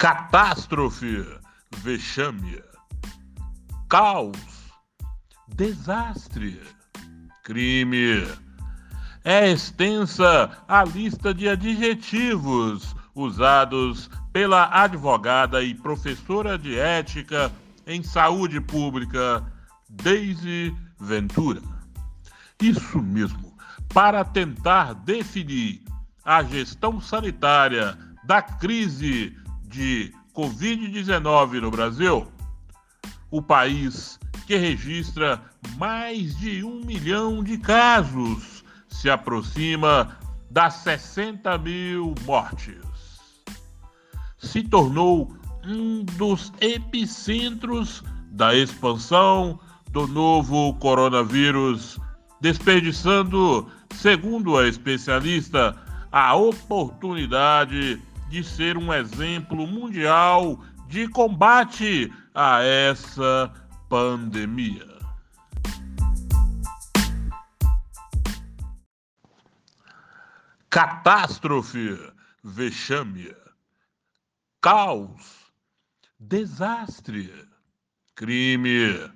catástrofe, vexame, caos, desastre, crime. É extensa a lista de adjetivos usados pela advogada e professora de ética em saúde pública, Daisy Ventura. Isso mesmo, para tentar definir a gestão sanitária da crise de Covid-19 no Brasil, o país que registra mais de um milhão de casos se aproxima das 60 mil mortes. Se tornou um dos epicentros da expansão do novo coronavírus, desperdiçando, segundo a especialista, a oportunidade de ser um exemplo mundial de combate a essa pandemia. Catástrofe, vexame, caos, desastre, crime.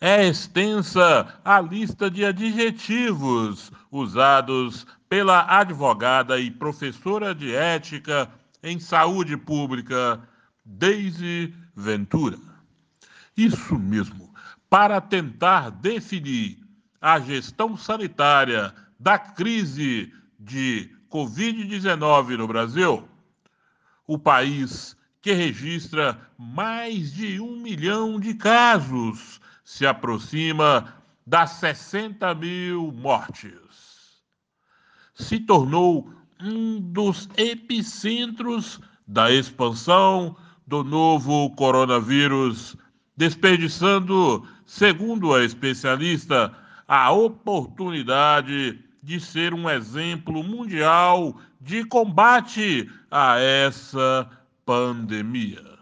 É extensa a lista de adjetivos usados pela advogada e professora de ética em saúde pública, Daisy Ventura. Isso mesmo, para tentar definir a gestão sanitária da crise de Covid-19 no Brasil, o país que registra mais de um milhão de casos se aproxima das 60 mil mortes se tornou um dos epicentros da expansão do novo coronavírus, desperdiçando, segundo a especialista, a oportunidade de ser um exemplo mundial de combate a essa pandemia.